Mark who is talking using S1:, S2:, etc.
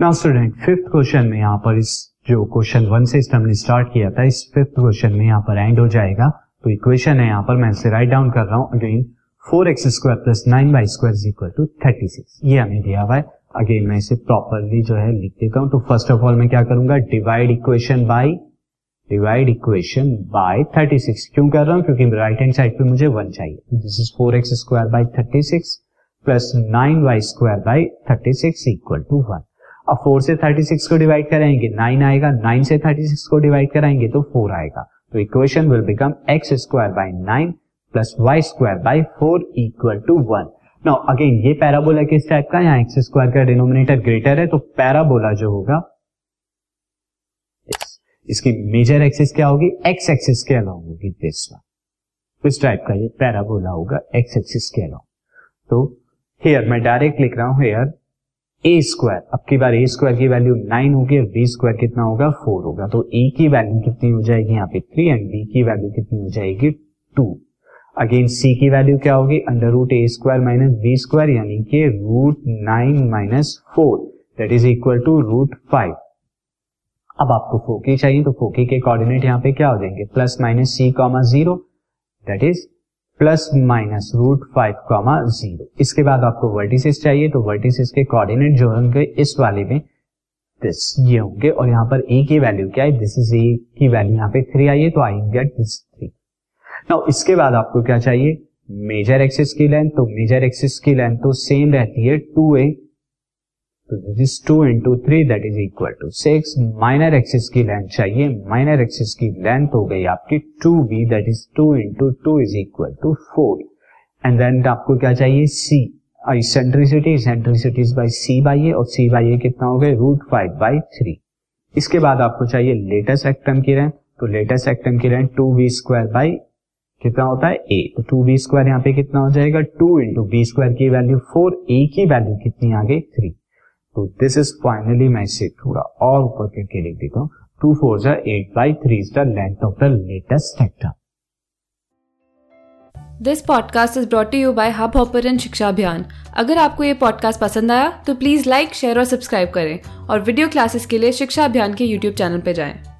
S1: Now student fifth question में यहाँ पर इस जो क्वेश्चन वन से हमने स्टार्ट किया था, इस फिफ्थ क्वेश्चन में यहाँ पर एंड हो जाएगा। तो इक्वेशन है यहाँ पर, मैं इसे राइट डाउन कर रहा हूँ। Again four x square plus nine y square equal to thirty six ये हमें दिया हुआ है। अगेन मैं इसे प्रॉपरली जो है लिख देता हूँ। तो फ़र्स्ट ऑफ़ ऑल मैं क्या करूँगा? Divide equation by divide equation by 36 क्यों कर रहा हूँ? क्योंकि राइट हैंड साइड पे मुझे वन चाहिए। This is four x square by thirty six plus nine y square by thirty six equal to one अब फोर से थर्टी सिक्स को डिवाइड कराएँगे नाइन आएगा नाइन से थर्टी सिक्स को डिवाइड कराएँगे तो फोर आएगा। तो equation will become x square by nine plus y square by four equal to one now again ये पैराबोला किस टाइप का यहाँ एक्स स्क्वायर का डिनोमिनेटर ग्रेटर है तो पैराबोला जो होगा इस, इसकी मेजर एक्सिस क्या होगी? एक्स एक्सिस के अलाउंग होगी दिस वन इस टाइप का ये पैराबोला होगा? एक्स एक्सिस के अलाउंग तो हेयर मैं डायरेक्ट लिख रहा हूँ हेयर ए स्क्वायर अब की बार ए स्क्वायर की वैल्यू नाइन होगी और बी स्क्वायर कितना होगा? फोर होगा। तो ए की वैल्यू कितनी हो जाएगी यहाँ पे थ्री एंड बी की वैल्यू कितनी हो जाएगी? टू अगेन सी की वैल्यू क्या होगी? Under root A square minus B square यानी कि root nine minus four that is equal to root five अब आपको फोकी चाहिए तो फोकी के कोऑर्डिनेट यहाँ पे क्या हो जाएँगे? Plus minus C comma zero that is plus minus root five comma zero. इसके बाद आपको वर्टिसेस चाहिए तो वर्टिसेस के कोऑर्डिनेट जो होंगे इस वाले में दिस ये होंगे, और यहाँ पर ए की वैल्यू क्या है? दिस इज़ ए की वैल्यू यहाँ पे थ्री आई है तो I get this three now इसके बाद आपको क्या चाहिए? मेजर एक्सिस की लेंथ तो मेजर एक्सिस की लेंथ तो सेम रहती है टू ए तो this is two into three that is equal to six minor axis की लेंथ चाहिए। माइनर एक्सिस की लेंथ हो गई आपकी two B that is two into two is equal to four and then आपको क्या चाहिए? Eccentricity eccentricity is by C by A और सी बाई ए कितना हो गया रूट फाइव बाई थ्री इसके बाद आपको चाहिए लेटेस्ट एक्टम की लेंथ तो लेटेस्ट एक्टम की length two B square by कितना होता है? ए तो टू बी स्क्वायर यहाँ पे कितना हो जाएगा? टू इंटू बी स्क्वायर की वैल्यू फोर ए की वैल्यू कितनी आ गई? थ्री तो दिस इज़ फाइनली मैं इसे थोड़ा और ऊपर करके लिख देता हूँ। टू फोर जा eight by three is the length of the latest sector
S2: this podcast is brought you by hubhopper Shiksha Abhiyan अगर आपको ये पॉडकास्ट पसंद आया तो प्लीज़ लाइक शेयर और सब्सक्राइब करें। और वीडियो क्लासेस के लिए शिक्षा अभियान के यूट्यूब चैनल पर जाएँ।